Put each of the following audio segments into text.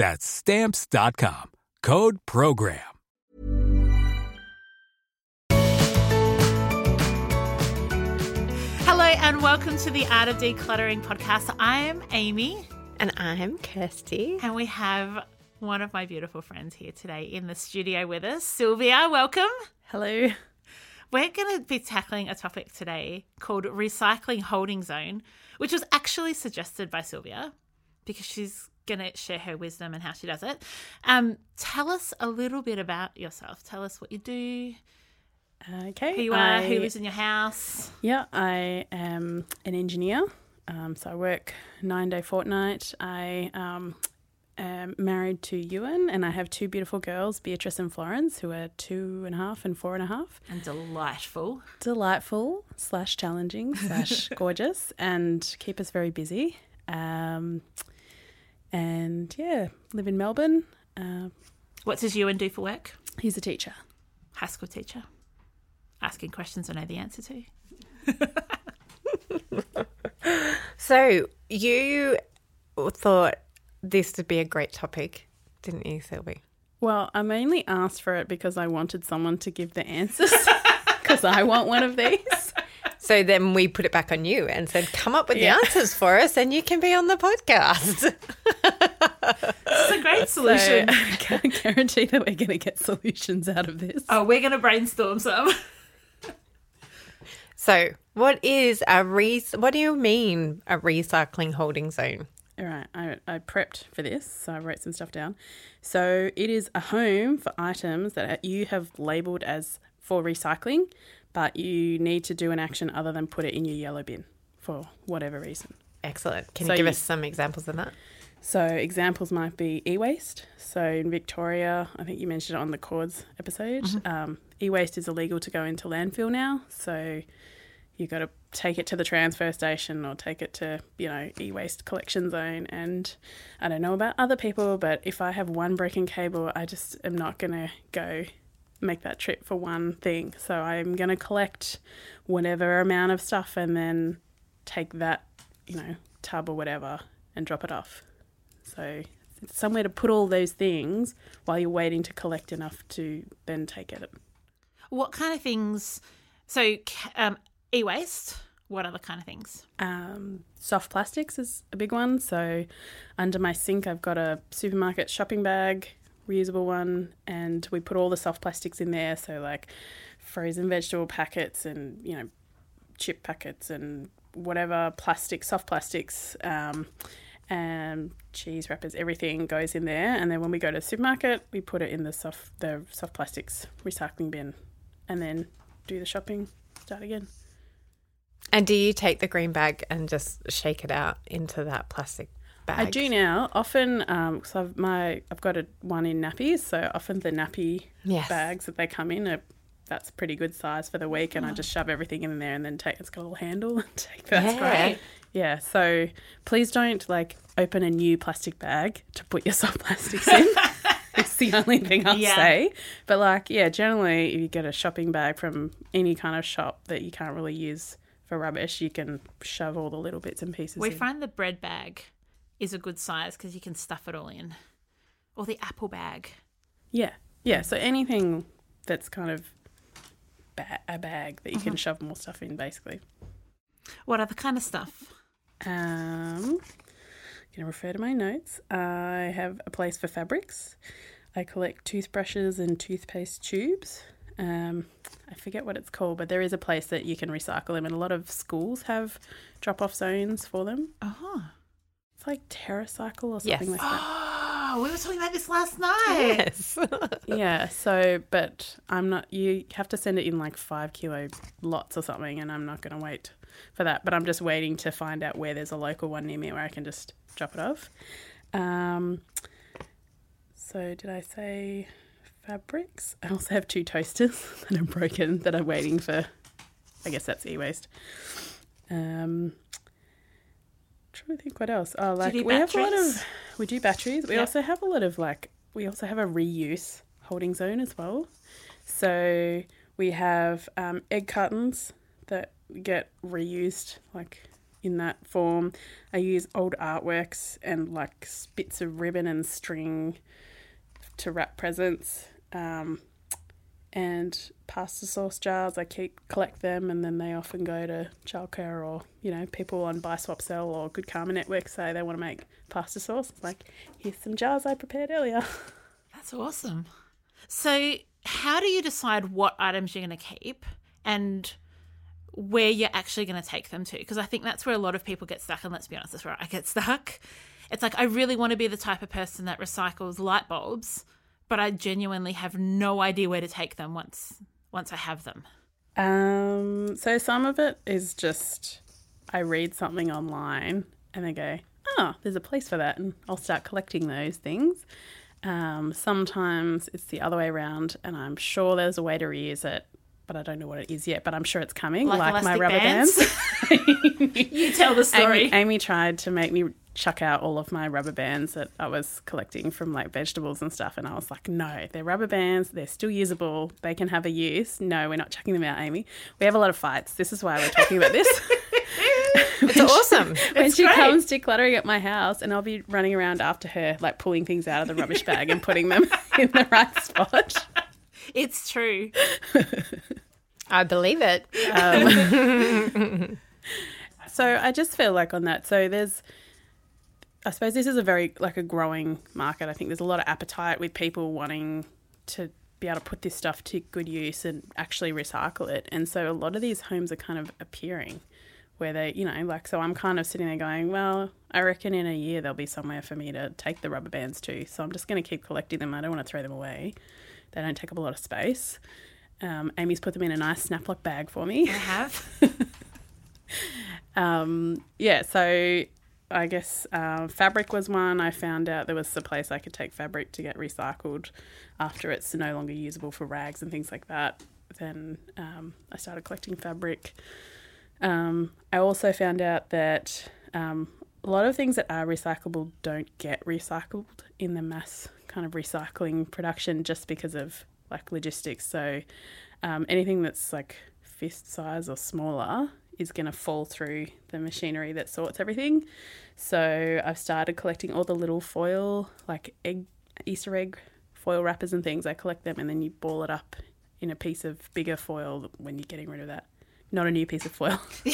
That's stamps.com. Code program. Hello and welcome to the Art of Decluttering podcast. I'm Amy And I'm Kirsty. and we have one of my beautiful friends here today in the studio with us. Sylvia, welcome. Hello. We're going to be tackling a topic today called recycling holding zone, which was actually suggested by Sylvia because she's going to share her wisdom and how she does it. Um, tell us a little bit about yourself. Tell us what you do, Okay. who you are, I, who lives in your house. Yeah, I am an engineer. Um, so I work nine day fortnight. I um, am married to Ewan, and I have two beautiful girls, Beatrice and Florence, who are two and a half and four and a half. And delightful. Delightful slash challenging slash gorgeous, and keep us very busy. Um, and yeah, live in Melbourne. Uh, What does Ewan do for work? he's a teacher. High school teacher. Asking questions I know the answer to. So you thought this would be a great topic, didn't you, Sylvie? Well, I mainly asked for it because I wanted someone to give the answers because I want one of these. So then we put it back on you and said, "Come up with Yeah. the answers for us, and you can be on the podcast." It's a great So solution. I can't guarantee that we're going to get solutions out of this. oh, we're going to brainstorm some. so, what is a re? What do you mean a recycling holding zone? All right, I, I prepped for this, so I wrote some stuff down. So it is a home for items that you have labelled as for recycling, but you need to do an action other than put it in your yellow bin for whatever reason. Excellent. Can So you give you- us some examples of that? So examples might be e-waste. So in Victoria, I think you mentioned it on the Cords episode. Um, e-waste is illegal to go into landfill now. So you've got to take it to the transfer station or take it to you know e-waste collection zone. And I don't know about other people, but if I have one broken cable, I just am not going to go make that trip for one thing. So I'm going to collect whatever amount of stuff and then take that you know tub or whatever and drop it off. So it's somewhere to put all those things while you're waiting to collect enough to then take it. what kind of things? So, um, e waste. What other kind of things? Um, soft plastics is a big one. So under my sink, I've got a supermarket shopping bag, reusable one, and we put all the soft plastics in there. So like frozen vegetable packets and you know chip packets and whatever plastic, soft plastics. Um, and cheese wrappers, everything goes in there. And then when we go to the supermarket, we put it in the soft the soft plastics recycling bin, and then do the shopping. Start again. And do you take the green bag and just shake it out into that plastic bag? I do now. Often, um, I've my I've got a one in nappies. So often the nappy Yes. bags that they come in are that's a pretty good size for the week, Oh. and I just shove everything in there and then take. It's got a little handle and take that. Yeah. Yeah. So please don't like open a new plastic bag to put your soft plastics in. it's the only thing I'll Yeah. say. But like, yeah, generally, if you get a shopping bag from any kind of shop that you can't really use for rubbish, you can shove all the little bits and pieces. We in. find the bread bag is a good size because you can stuff it all in, or the apple bag. Yeah, yeah. So anything that's kind of ba- a bag that you can shove more stuff in, basically. What other kind of stuff? Um, gonna refer to my notes. I have a place for fabrics. I collect toothbrushes and toothpaste tubes. Um, I forget what it's called, but there is a place that you can recycle them, and a lot of schools have drop-off zones for them. Oh, It's like TerraCycle or Yes. something like that. oh, we were talking about this last night. Yes. yeah. So, but I'm not. You have to send it in like five kilo lots or something, and I'm not going to wait for that. But I'm just waiting to find out where there's a local one near me where I can just drop it off. Um. So did I say fabrics? I also have two toasters that are broken that are waiting for. I guess that's e-waste. Um. Trying to think what else. Oh, like we have a lot of we do batteries. We Yep. also have a lot of like we also have a reuse holding zone as well. So we have um, egg cartons that get reused like in that form. I use old artworks and like bits of ribbon and string to wrap presents. Um, and pasta sauce jars, I keep collect them, and then they often go to childcare or you know people on Buy Swap Sell or Good Karma Network say they want to make pasta sauce. It's like here's some jars I prepared earlier. That's awesome. So, how do you decide what items you're going to keep and where you're actually going to take them to? Because I think that's where a lot of people get stuck. And let's be honest, that's where I get stuck. It's like I really want to be the type of person that recycles light bulbs, but I genuinely have no idea where to take them once once I have them. Um, so some of it is just I read something online and I go, oh, there's a place for that, and I'll start collecting those things. Um, sometimes it's the other way around, and I'm sure there's a way to reuse it, but I don't know what it is yet. But I'm sure it's coming, Like like, my rubber bands? bands. You tell the story. Amy, Amy tried to make me chuck out all of my rubber bands that I was collecting from like vegetables and stuff, and I was like, no, they're rubber bands. They're still usable. They can have a use. No, we're not chucking them out, Amy. We have a lot of fights. This is why we're talking about this. It's awesome. when It's she great. comes decluttering at my house, and I'll be running around after her, like pulling things out of the rubbish bag and putting them in the right spot. It's true. I believe it. Um, so I just feel like on that. So there's, I suppose this is a very like a growing market. I think there's a lot of appetite with people wanting to be able to put this stuff to good use and actually recycle it. And so a lot of these homes are kind of appearing where they, you know, like, so I'm kind of sitting there going, well, I reckon in a year there'll be somewhere for me to take the rubber bands to. So I'm just going to keep collecting them. I don't want to throw them away. They don't take up a lot of space. Um, Amy's put them in a nice Snaplock bag for me. I have. Um, yeah, so I guess um, fabric was one. I found out there was a place I could take fabric to get recycled after it's no longer usable for rags and things like that. Then um, I started collecting fabric. Um, I also found out that um, a lot of things that are recyclable don't get recycled in the mass kind of recycling production just because of like logistics. So um, anything that's like fist size or smaller is going to fall through the machinery that sorts everything. So I've started collecting all the little foil, like egg, Easter egg foil wrappers and things. I collect them and then you ball it up in a piece of bigger foil when you're getting rid of that. Not a new piece of foil.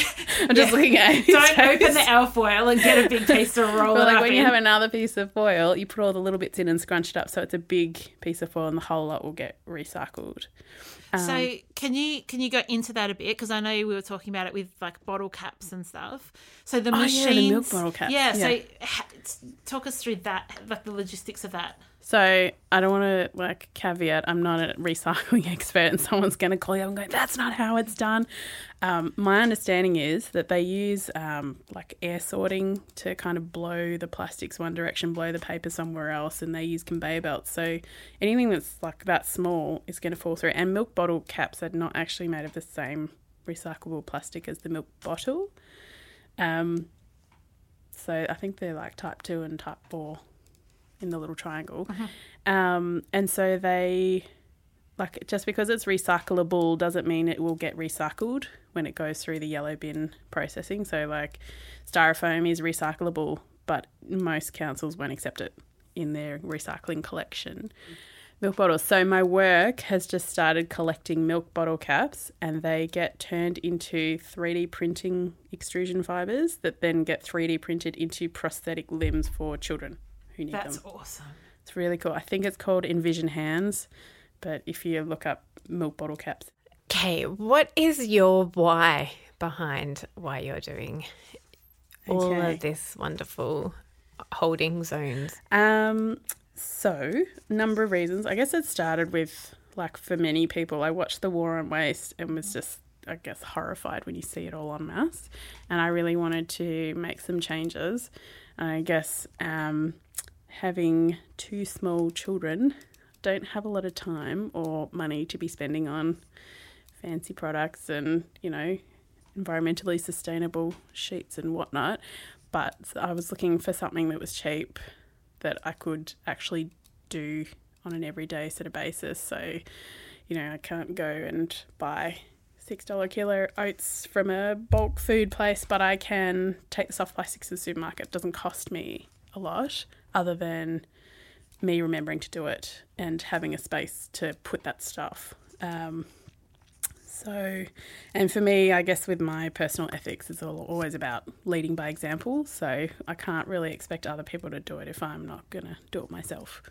I'm just looking at it. Don't open the alfoil and get a big piece to roll But like when you have another piece of foil, you put all the little bits in and scrunch it up so it's a big piece of foil and the whole lot will get recycled. So um, can you can you go into that a bit because I know we were talking about it with like bottle caps and stuff. So the Oh, yeah, machines, the milk bottle caps, Yeah, so ha- talk us through that, like the logistics of that. So I don't want to like caveat. I'm not a recycling expert, and someone's going to call you up and go, "That's not how it's done." Um, my understanding is that they use um, like air sorting to kind of blow the plastics one direction, blow the paper somewhere else, and they use conveyor belts. So anything that's like that small is going to fall through. And milk bottle caps are not actually made of the same recyclable plastic as the milk bottle. Um, so I think they're like type two and type four in the little triangle. Um, and so they like just because it's recyclable doesn't mean it will get recycled when it goes through the yellow bin processing. So like styrofoam is recyclable, but most councils won't accept it in their recycling collection. Milk bottles. So my work has just started collecting milk bottle caps and they get turned into 3D printing extrusion fibers that then get 3D printed into prosthetic limbs for children who need That's them. awesome. It's really cool. I think it's called Envision Hands, but if you look up milk bottle caps, Okay, what is your why behind why you're doing all Okay. of this wonderful holding zones? Um, so number of reasons. I guess it started with like for many people, I watched the War on Waste and was just, I guess, horrified when you see it all on mass, And I really wanted to make some changes. I guess um, having two small children, don't have a lot of time or money to be spending on fancy products and you know environmentally sustainable sheets and whatnot. But I was looking for something that was cheap that I could actually do on an everyday sort of basis. So, you know, I can't go and buy six dollar kilo oats from a bulk food place, but I can take the soft plastics to the supermarket. It doesn't cost me a lot other than me remembering to do it and having a space to put that stuff. Um, so, and for me, I guess with my personal ethics, it's always about leading by example. So I can't really expect other people to do it if I'm not going to do it myself.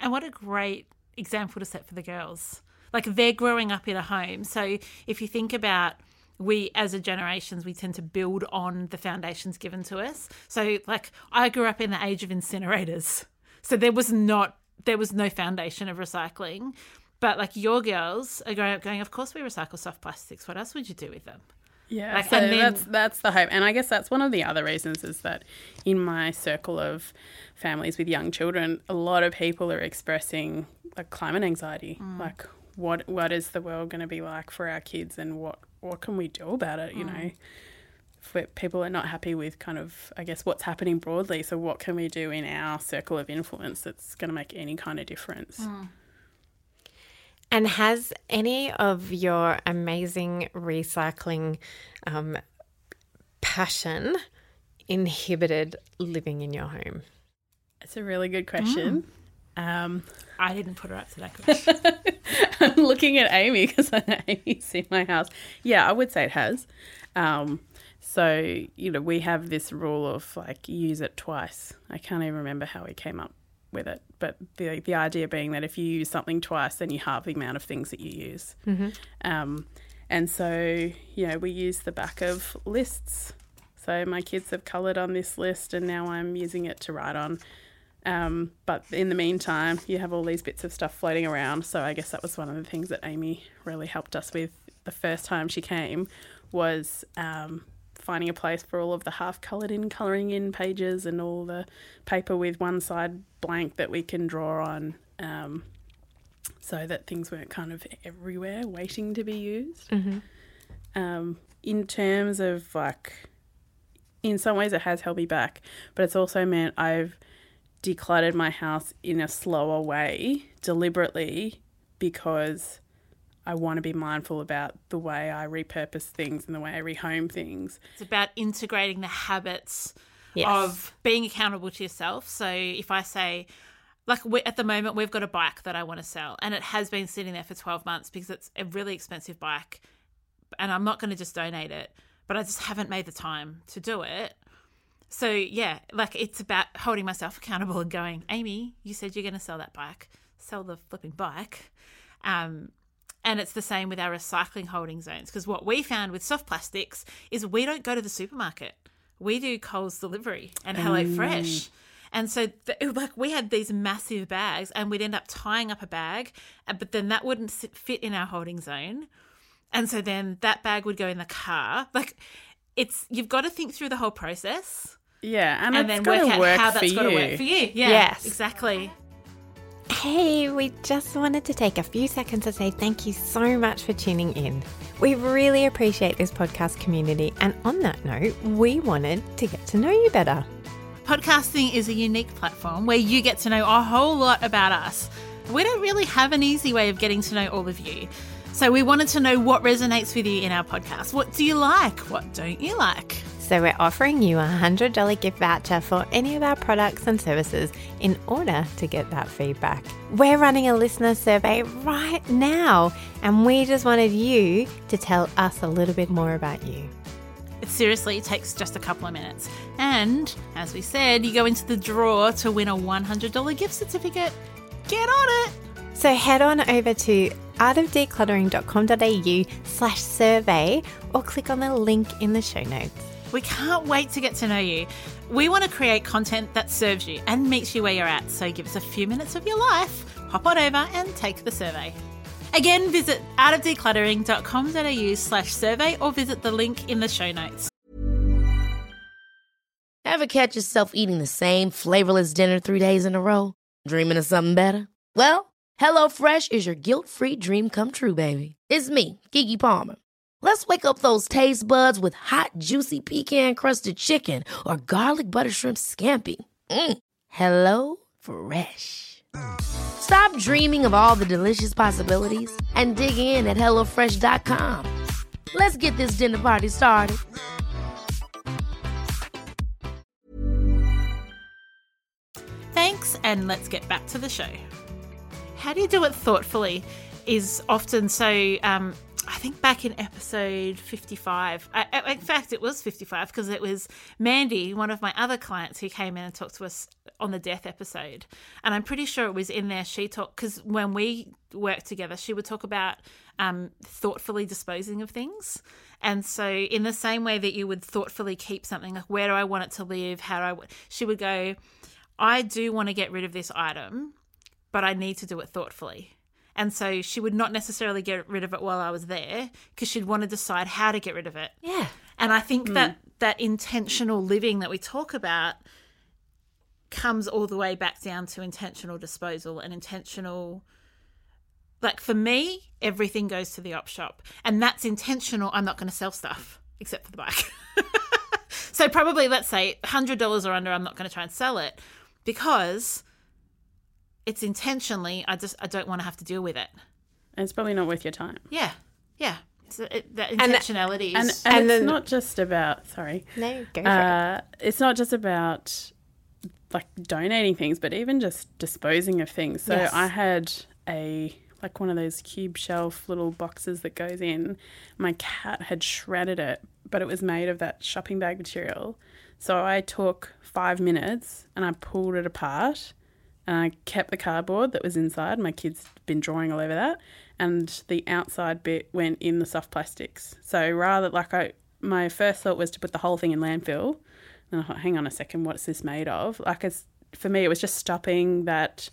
And what a great example to set for the girls. Like they're growing up in a home. So if you think about we as a generations we tend to build on the foundations given to us. So like I grew up in the age of incinerators. So there was not there was no foundation of recycling. But like your girls are growing up going, of course we recycle soft plastics. What else would you do with them? Yeah, Like, so then- that's that's the hope, and I guess that's one of the other reasons is that in my circle of families with young children, a lot of people are expressing like climate anxiety, mm. like what what is the world going to be like for our kids, and what what can we do about it? You know, if people are not happy with kind of I guess what's happening broadly, so what can we do in our circle of influence that's going to make any kind of difference? And has any of your amazing recycling um, passion inhibited living in your home? It's a really good question. Um, I didn't put her up to that question. I'm looking at Amy because I know Amy's in my house. Yeah, I would say it has. Um, so, you know, we have this rule of like use it twice. I can't even remember how we came up with it, but the the idea being that if you use something twice, then you halve the amount of things that you use. Um, and so, you know, we use the back of lists. So my kids have coloured on this list, and now I'm using it to write on. Um, but in the meantime, you have all these bits of stuff floating around. So I guess that was one of the things that Amy really helped us with the first time she came was um, finding a place for all of the half coloured in colouring in pages and all the paper with one side blank that we can draw on. Um, so that things weren't kind of everywhere waiting to be used. Um, in terms of like, in some ways, it has held me back, but it's also meant I've decluttered my house in a slower way deliberately because I want to be mindful about the way I repurpose things and the way I rehome things. It's about integrating the habits Yes. of being accountable to yourself. So if I say, like we, at the moment, we've got a bike that I want to sell, and it has been sitting there for 12 months because it's a really expensive bike, and I'm not going to just donate it, but I just haven't made the time to do it. So yeah, like it's about holding myself accountable and going, Amy, you said you're going to sell that bike, sell the flipping bike. Um, and it's the same with our recycling holding zones because what we found with soft plastics is we don't go to the supermarket. We do Coles delivery and Hello Fresh. And so, th- like, we had these massive bags, and we'd end up tying up a bag, uh, but then that wouldn't fit in our holding zone. And so then that bag would go in the car. Like, it's you've got to think through the whole process Yeah, and, and it's then got work out work how for that's you. got to work for you. Yeah, Yes. exactly. Hey, we just wanted to take a few seconds to say thank you so much for tuning in. We really appreciate this podcast community, and on that note, we wanted to get to know you better. Podcasting is a unique platform where you get to know a whole lot about us. We don't really have an easy way of getting to know all of you. So we wanted to know what resonates with you in our podcast. What do you like? What don't you like? So we're offering you a $100 gift voucher for any of our products and services in order to get that feedback. We're running a listener survey right now, and we just wanted you to tell us a little bit more about you. It seriously takes just a couple of minutes. And as we said, you go into the draw to win a $100 gift certificate. Get on it! So head on over to artofdecluttering.com.au slash survey or click on the link in the show notes. We can't wait to get to know you. We want to create content that serves you and meets you where you're at. So give us a few minutes of your life, hop on over and take the survey. Again, visit artofdecluttering.com.au slash survey or visit the link in the show notes. Ever catch yourself eating the same flavorless dinner three days in a row? Dreaming of something better? Well, HelloFresh is your guilt-free dream come true, baby. It's me, Keke Palmer. Let's wake up those taste buds with hot, juicy pecan-crusted chicken or garlic butter shrimp scampi. Mm. Hello Fresh. Stop dreaming of all the delicious possibilities and dig in at HelloFresh.com. Let's get this dinner party started. Thanks, and let's get back to the show. How do you do it thoughtfully is often so. Um, I think back in episode 55, I, in fact, it was 55 because it was Mandy, one of my other clients, who came in and talked to us on the death episode. And I'm pretty sure it was in there she talked, because when we worked together, she would talk about um, thoughtfully disposing of things. And so, in the same way that you would thoughtfully keep something, like where do I want it to live? How do I, she would go, I do want to get rid of this item, but I need to do it thoughtfully. And so she would not necessarily get rid of it while I was there because she'd want to decide how to get rid of it. Yeah. And I think that mm. that intentional living that we talk about comes all the way back down to intentional disposal and intentional like for me everything goes to the op shop and that's intentional i'm not going to sell stuff except for the bike so probably let's say $100 or under i'm not going to try and sell it because it's intentionally i just i don't want to have to deal with it And it's probably not worth your time. yeah yeah so it, that intentionality And, is and, And it's then- not just about, sorry, No, go for it. uh, it's not just about like donating things, but even just disposing of things. So Yes. I had a like one of those cube shelf little boxes that goes in. My cat had shredded it, but it was made of that shopping bag material. So I took five minutes and I pulled it apart and I kept the cardboard that was inside. My kids been drawing all over that, and the outside bit went in the soft plastics. So rather, like I, my first thought was to put the whole thing in landfill. And I thought, hang on a second, what's this made of? Like, it's for me, it was just stopping that,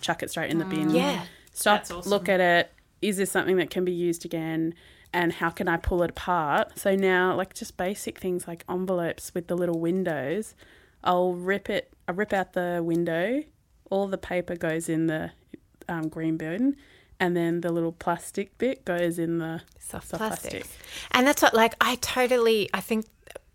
chuck it straight in the bin. Mm, yeah. Stop, That's awesome. look at it. Is this something that can be used again? And how can I pull it apart? So now, like just basic things like envelopes with the little windows, I'll rip it. I rip out the window. All the paper goes in the um, green bin, and then the little plastic bit goes in the soft, soft plastic. And that's what, like, I totally, I think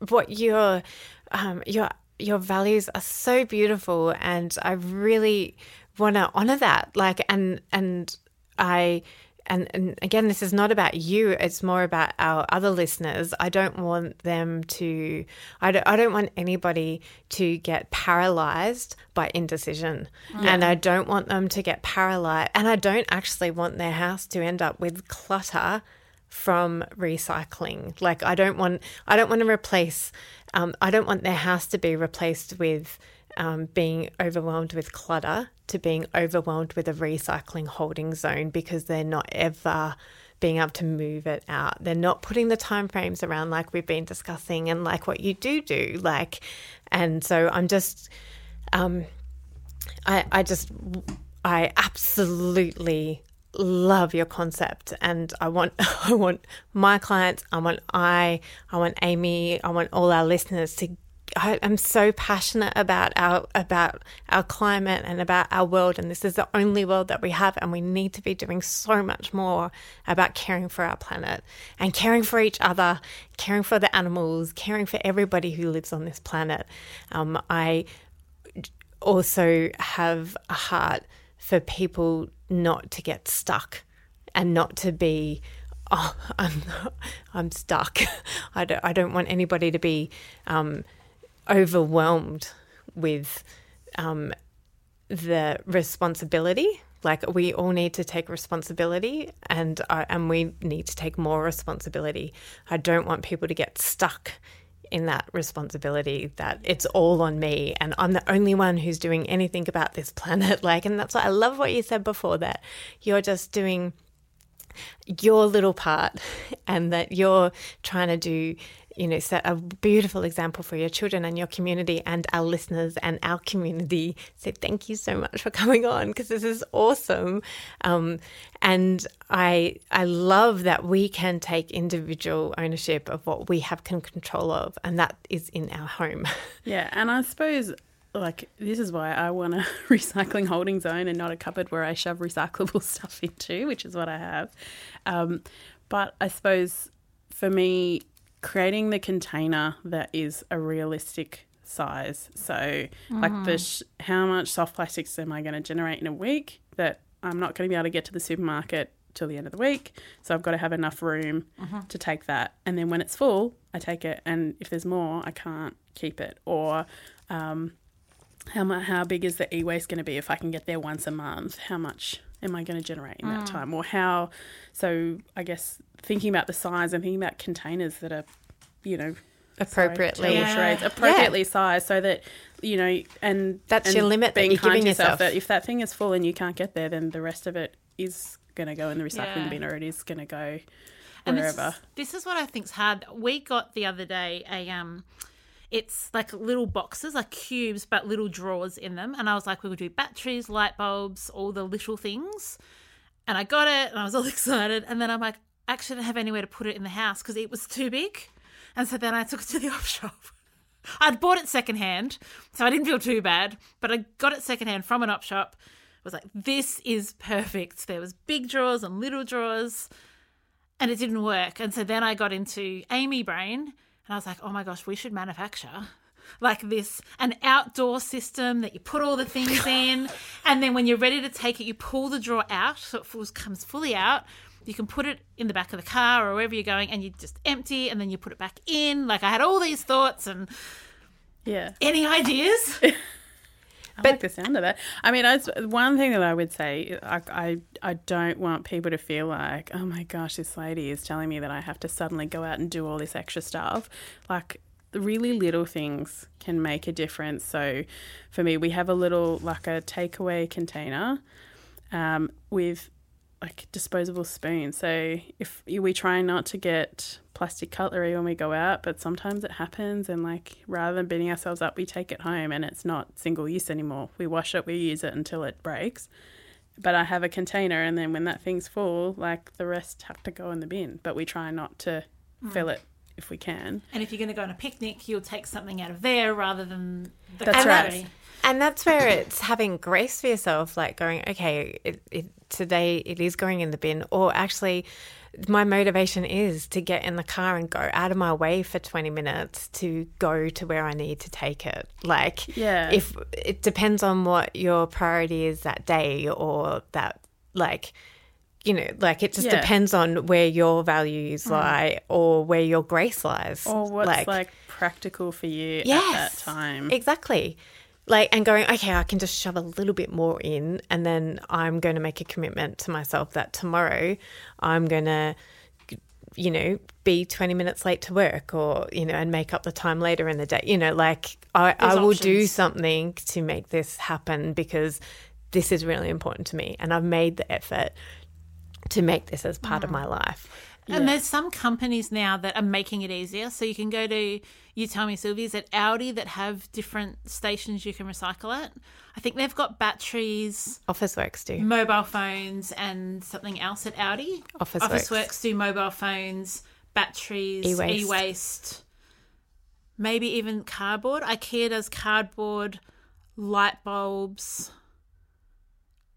what your, um, your, your values are so beautiful, and I really want to honor that. Like, and and I. And, and again, this is not about you. It's more about our other listeners. I don't want them to. I don't. I don't want anybody to get paralyzed by indecision, and I don't want them to get paralyzed. And I don't actually want their house to end up with clutter from recycling. Like I don't want I don't want to replace um, I don't want their house to be replaced with um, being overwhelmed with clutter to being overwhelmed with a recycling holding zone because they're not ever being able to move it out. They're not putting the time frames around like we've been discussing and like what you do do. Like, and so I'm just, um, I, I just, I absolutely love your concept and I want I want my clients I want I I want Amy I want all our listeners to I am so passionate about our about our climate and about our world, and this is the only world that we have, and we need to be doing so much more about caring for our planet and caring for each other, caring for the animals, caring for everybody who lives on this planet. Um, I also have a heart for people not to get stuck and not to be oh i'm i'm stuck i don't i don't want anybody to be um, overwhelmed with um, the responsibility like we all need to take responsibility and uh, and we need to take more responsibility i don't want people to get stuck in that responsibility that it's all on me and I'm the only one who's doing anything about this planet. Like, and that's why I love what you said before that you're just doing your little part and that you're trying to do you know set a beautiful example for your children and your community and our listeners and our community. So thank you so much for coming on because this is awesome. Um, and i i love that we can take individual ownership of what we have can control of and that is in our home. Yeah and i suppose like this is why I want a recycling holding zone and not a cupboard where I shove recyclable stuff into, which is what I have. Um, but I suppose for me, creating the container that is a realistic size. So, mm-hmm. like the sh- how much soft plastics am I going to generate in a week that I'm not going to be able to get to the supermarket till the end of the week. So I've got to have enough room mm-hmm. to take that. And then when it's full, I take it. And if there's more, I can't keep it. Or um, how much, how big is the e-waste going to be if I can get there once a month? How much am I going to generate in mm. that time? Or how? So I guess thinking about the size and thinking about containers that are, you know, appropriately sorry, yeah. appropriately yeah. sized, so that you know, and that's and your limit. Being that kind to yourself, yourself that if that thing is full and you can't get there, then the rest of it is going to go in the recycling yeah. bin, or it is going to go wherever. This is, this is what I think's hard. We got the other day a um it's like little boxes, like cubes, but little drawers in them. And I was like, we would do batteries, light bulbs, all the little things. And I got it and I was all excited. And then I'm like, I actually didn't have anywhere to put it in the house because it was too big. And so then I took it to the op shop. I'd bought it secondhand, so I didn't feel too bad. But I got it secondhand from an op shop. I was like, this is perfect. There was big drawers and little drawers, and it didn't work. And so then I got into Amy Brain, and I was like, oh my gosh, we should manufacture like this an outdoor system that you put all the things in and then when you're ready to take it you pull the drawer out so it comes fully out. You can put it in the back of the car or wherever you're going and you just empty and then you put it back in. Like i had all these thoughts and yeah. any ideas I but, like the sound of that. I mean, I, one thing that I would say, I, I, I don't want people to feel like, oh my gosh, this lady is telling me that I have to suddenly go out and do all this extra stuff. Like, really little things can make a difference. So, for me, we have a little, like a takeaway container um, with like disposable spoons. So if we try not to get plastic cutlery when we go out, but sometimes it happens and like rather than beating ourselves up, we take it home and it's not single use anymore. We wash it, we use it until it breaks. But I have a container and then when that thing's full, like the rest have to go in the bin, but we try not to mm. fill it if we can. And if you're going to go on a picnic, you'll take something out of there rather than the That's right. And that's where it's having grace for yourself, like going, okay, it, it, today it is going in the bin, or actually, my motivation is to get in the car and go out of my way for 20 minutes to go to where I need to take it. Like, yeah. if it depends on what your priority is that day or that, like, you know, like it just yeah. depends on where your values mm. lie or where your grace lies. Or what's like, like practical for you yes, at that time. Exactly like and going okay i can just shove a little bit more in and then i'm going to make a commitment to myself that tomorrow i'm going to you know be 20 minutes late to work or you know and make up the time later in the day you know like i, I will options. do something to make this happen because this is really important to me and i've made the effort to make this as part mm. of my life and there's some companies now that are making it easier. So you can go to, you tell me, Sylvie's at Aldi that have different stations you can recycle it. I think they've got batteries. Officeworks do. Mobile phones and something else at Aldi. Officeworks. Officeworks do mobile phones, batteries, e-waste. e-waste. maybe even cardboard. IKEA does cardboard, light bulbs,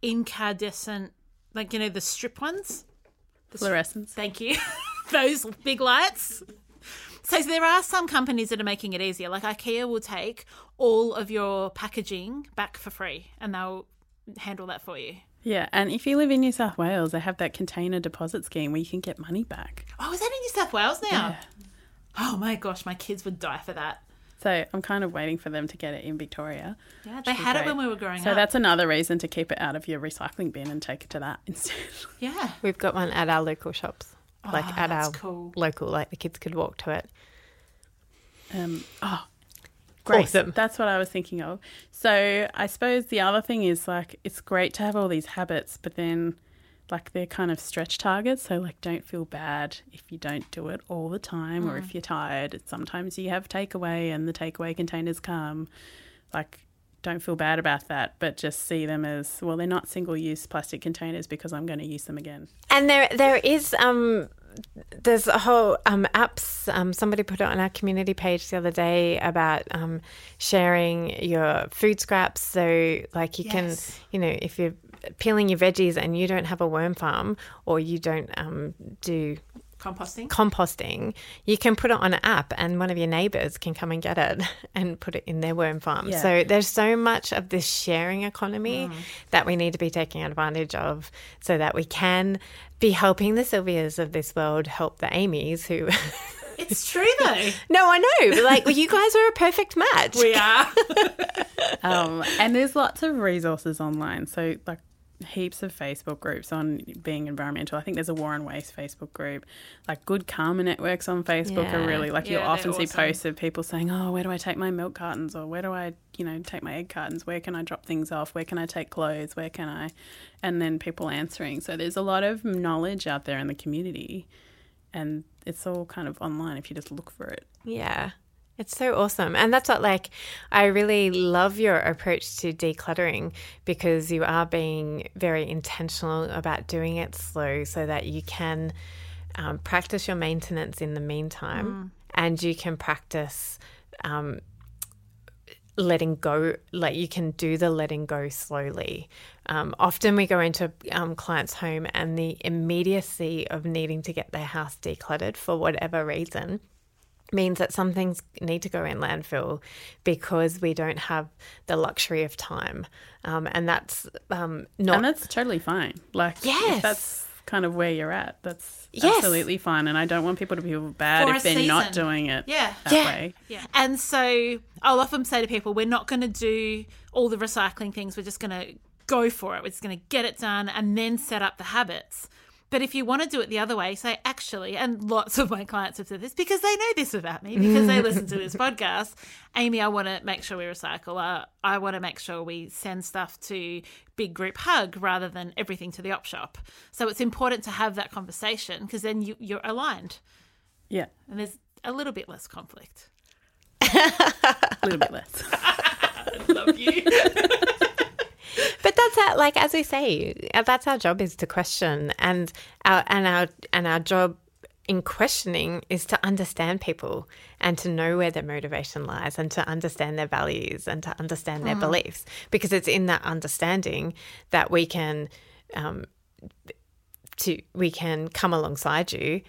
incandescent, like you know the strip ones. Fluorescence. Thank you. Those big lights. So there are some companies that are making it easier. Like IKEA will take all of your packaging back for free and they'll handle that for you. Yeah, and if you live in New South Wales, they have that container deposit scheme where you can get money back. Oh, is that in New South Wales now? Oh my gosh, my kids would die for that. So I'm kind of waiting for them to get it in Victoria. Yeah, they Which is had it when we were growing So up. So that's another reason to keep it out of your recycling bin and take it to that instead. yeah. We've got one at our local shops, like Oh, at that's our cool. local, like the kids could walk to it. Um, oh, great. Awesome. That's what I was thinking of. So I suppose the other thing is like it's great to have all these habits, but then like they're kind of stretch targets. So like don't feel bad if you don't do it all the time or if you're tired. Sometimes you have takeaway and the takeaway containers come. Like don't feel bad about that, but just see them as well. They're not single use plastic containers because I'm going to use them again. And there, there is um, there's a whole um, apps. Um, somebody put it on our community page the other day about um, sharing your food scraps. So, like, you Yes. can, you know, if you're peeling your veggies and you don't have a worm farm or you don't um, do Composting. composting, you can put it on an app and one of your neighbors can come and get it and put it in their worm farm. Yeah. So there's so much of this sharing economy that we need to be taking advantage of so that we can be helping the Sylvias of this world help the Amy's who It's true though. No, I know. Like you guys are a perfect match. we are. um, and there's lots of resources online. So like heaps of Facebook groups on being environmental. I think there's a War on Waste Facebook group. Like good karma networks on Facebook Yeah. are really like you'll often they're see posts of people saying, "Oh, where do I take my milk cartons?" or "Where do I, you know, take my egg cartons? Where can I drop things off? Where can I take clothes? Where can I?" And then people answering. So there's a lot of knowledge out there in the community, and it's all kind of online if you just look for it. Yeah. It's so awesome. And that's what, like, I really love your approach to decluttering because you are being very intentional about doing it slow so that you can um, practice your maintenance in the meantime and you can practice um, letting go, like, you can do the letting go slowly. Um, often we go into um, clients' home and the immediacy of needing to get their house decluttered for whatever reason means that some things need to go in landfill because we don't have the luxury of time. Um, and that's um, not. and that's totally fine. Like, Yes. if that's kind of where you're at, that's Yes. absolutely fine. And I don't want people to feel bad For if they're not doing it Yeah. that Yeah. way. Yeah. And so I'll often say to people, we're not going to do all the recycling things. We're just going to go for it. We're just going to get it done and then set up the habits. But if you want to do it the other way, say, actually, and lots of my clients have said this because they know this about me, because they listen to this podcast. Amy, I want to make sure we recycle. Uh, I want to make sure we send stuff to Big Group Hug rather than everything to the op shop. So it's important to have that conversation because then you, you're aligned Yeah, and there's a little bit less conflict. a little bit less. I Love you. That's our, like as we say, uh, that's our job is to question, and our and our and our job in questioning is to understand people and to know where their motivation lies and to understand their values and to understand their beliefs because it's in that understanding that we can um, to we can come alongside you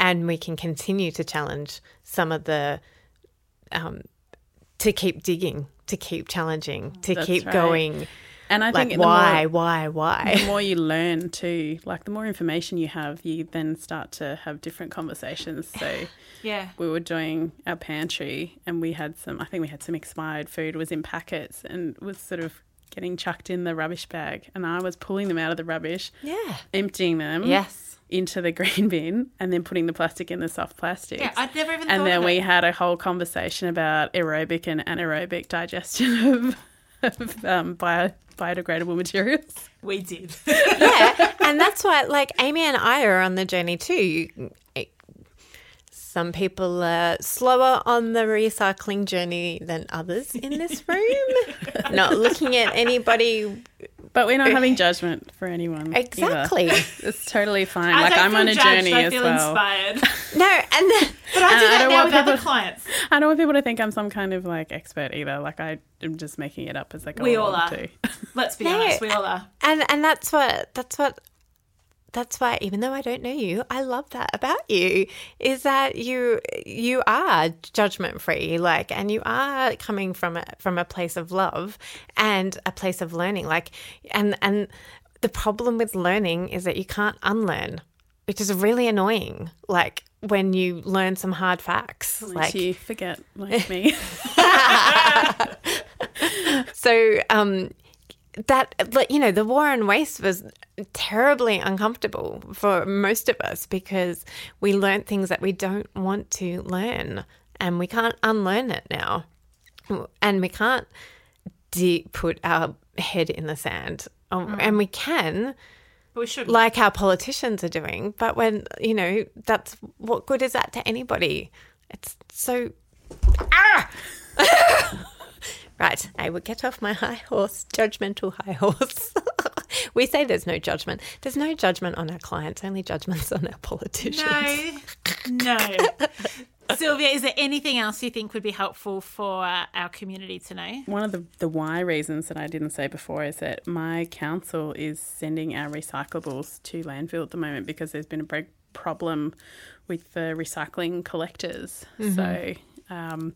and we can continue to challenge some of the um, to keep digging to keep challenging to That's keep right. going And I like think why more, why the more you learn too, like the more information you have, you then start to have different conversations. So Yeah. we were doing our pantry and we had some, I think we had some expired food was in packets and was sort of getting chucked in the rubbish bag. And I was pulling them out of the rubbish, yeah emptying them yes into the green bin and then putting the plastic in the soft plastic. Yeah, I'd never even and then we had a whole conversation about aerobic and anaerobic digestion of, of um, bio, biodegradable materials. We did. yeah and that's why like amy and i are on the journey too some people are slower on the recycling journey than others in this room not looking at anybody But we're not having judgment for anyone. either. exactly It's totally fine. I like I'm on a judged, journey I as feel well. inspired. no and But I do And I that don't now want with other clients. I don't want people to think I'm some kind of like expert either. Like I am just making it up as I go We all are. too. Let's be No, honest, we all are. and and that's what that's what that's why even though I don't know you, I love that about you is that you you are judgment free like and you are coming from a from a place of love and a place of learning like and and the problem with learning is that you can't unlearn which is really annoying like when you learn some hard facts Like like you forget like me. So, um, that, like, you know, the war on waste was terribly uncomfortable for most of us because we learned things that we don't want to learn and we can't unlearn it now. And we can't de- put our head in the sand. Um, And we can, we should. like our politicians are doing, but when, you know, that's what good is that to anybody? It's so. Ah! right, I would get off my high horse, judgmental high horse. we say there's no judgment. There's no judgment on our clients, only judgments on our politicians. No, no. Sylvia, is there anything else you think would be helpful for our community to know? One of the, the why reasons that I didn't say before is that my council is sending our recyclables to landfill at the moment because there's been a big problem with the recycling collectors. So um,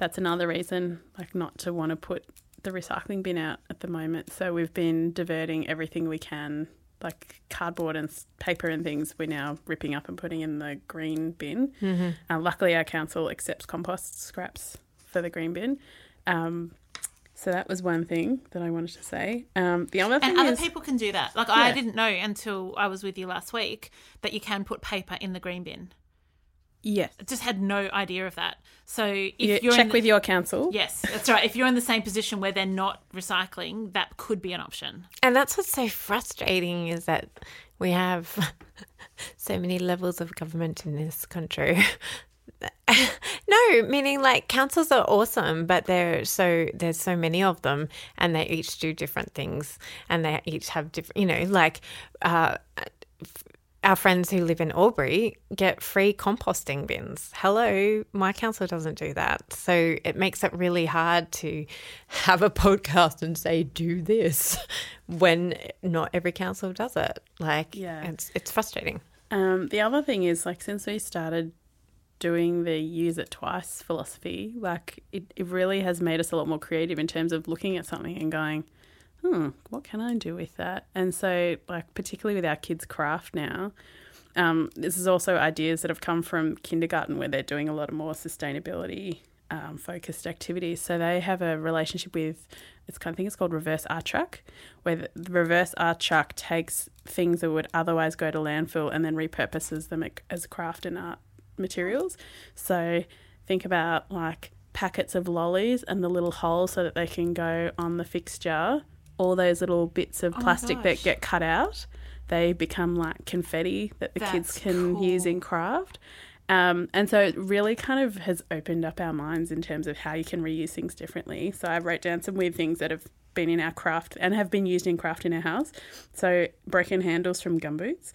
that's another reason, like not to want to put the recycling bin out at the moment. So we've been diverting everything we can, like cardboard and paper and things. We're now ripping up and putting in the green bin. Uh, luckily, our council accepts compost scraps for the green bin. Um, so that was one thing that I wanted to say. Um, the other thing And other is, people can do that. Like, I didn't know until I was with you last week that you can put paper in the green bin. Yes, I just had no idea of that. So if you you're check the, with your council. Yes, that's right. If you're in the same position where they're not recycling, that could be an option. And that's what's so frustrating is that we have so many levels of government in this country. no, meaning like councils are awesome, but there so there's so many of them, and they each do different things, and they each have different. You know, like uh, our friends who live in Albury get free composting bins. Hello, my council doesn't do that. So it makes it really hard to have a podcast and say, do this when not every council does it. Like, Yeah. it's, it's frustrating. Um, the other thing is, like, since we started doing the use it twice philosophy, like, it, it really has made us a lot more creative in terms of looking at something and going, hmm, what can I do with that? And so, like, particularly with our kids' craft now, um, this is also ideas that have come from kindergarten where they're doing a lot of more sustainability um, focused activities. So they have a relationship with, it's kind of, I think it's called reverse art truck, where the reverse art truck takes things that would otherwise go to landfill and then repurposes them as craft and art materials. So think about like packets of lollies and the little holes so that they can go on the fixture. All those little bits of plastic that get cut out, they become like confetti that the kids That's can use in craft. Um, and so it really kind of has opened up our minds in terms of how you can reuse things differently. So I've wrote down some weird things that have been in our craft and have been used in craft in our house. So broken handles from gumboots,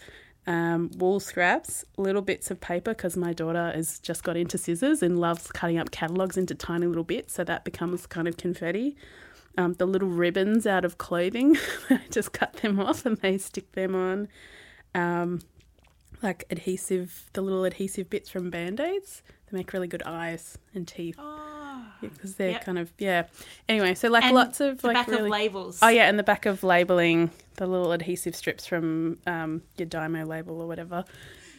um, wool scraps, little bits of paper because my daughter has just got into scissors and loves cutting up catalogues into tiny little bits. So that becomes kind of confetti. Um, the little ribbons out of clothing, I just cut them off and they stick them on. Um, like adhesive, the little adhesive bits from band aids. They make really good eyes and teeth. Because they're Yep. kind of, yeah. Anyway, so like And lots of the like back really. of labels. Oh yeah, and the back of labeling, the little adhesive strips from um, your Dymo label or whatever.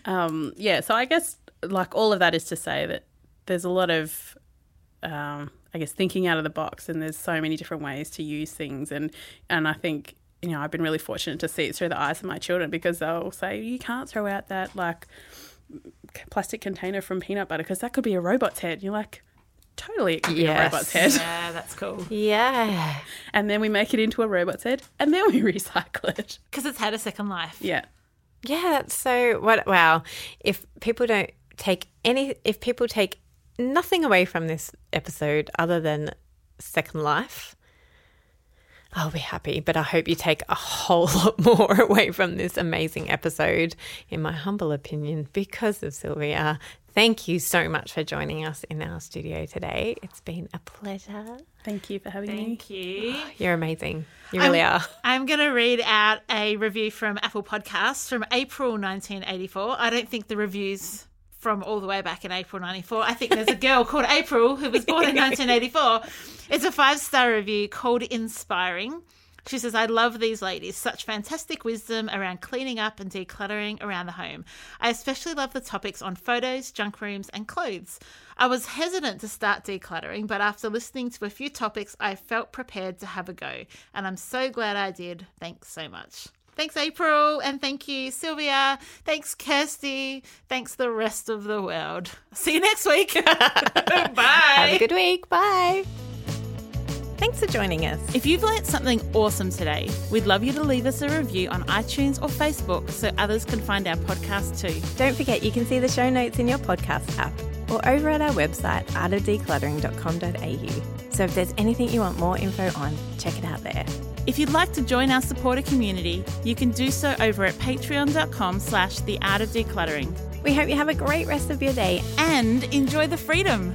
Um, yeah, so I guess like all of that is to say that there's a lot of, um, I guess, thinking out of the box, and there's so many different ways to use things, and and I think you know I've been really fortunate to see it through the eyes of my children because they'll say you can't throw out that like plastic container from peanut butter because that could be a robot's head. You're like. Totally, it could be a robot's head. Yeah, that's cool. Yeah. And then we make it into a robot's head, and then we recycle it. Because it's had a second life. Yeah. Yeah, that's so what wow. If people don't take any if people take nothing away from this episode other than Second Life, I'll be happy. But I hope you take a whole lot more away from this amazing episode, in my humble opinion, because of Sylvia. Thank you so much for joining us in our studio today. It's been a pleasure. Thank you for having me. Thank you. You're amazing. You really I'm, are. I'm going to read out a review from Apple Podcasts from April 1984. I don't think the reviews from all the way back in April 94. I think there's a girl called April who was born in 1984. It's a five star review called Inspiring. She says, I love these ladies. Such fantastic wisdom around cleaning up and decluttering around the home. I especially love the topics on photos, junk rooms, and clothes. I was hesitant to start decluttering, but after listening to a few topics, I felt prepared to have a go. And I'm so glad I did. Thanks so much. Thanks, April. And thank you, Sylvia. Thanks, Kirsty. Thanks, the rest of the world. See you next week. Bye. Have a good week. Bye. Thanks for joining us. If you've learnt something awesome today, we'd love you to leave us a review on iTunes or Facebook so others can find our podcast too. Don't forget you can see the show notes in your podcast app or over at our website, artofdecluttering.com.au. So if there's anything you want more info on, check it out there. If you'd like to join our supporter community, you can do so over at patreon.com slash the art of decluttering. We hope you have a great rest of your day. And enjoy the freedom.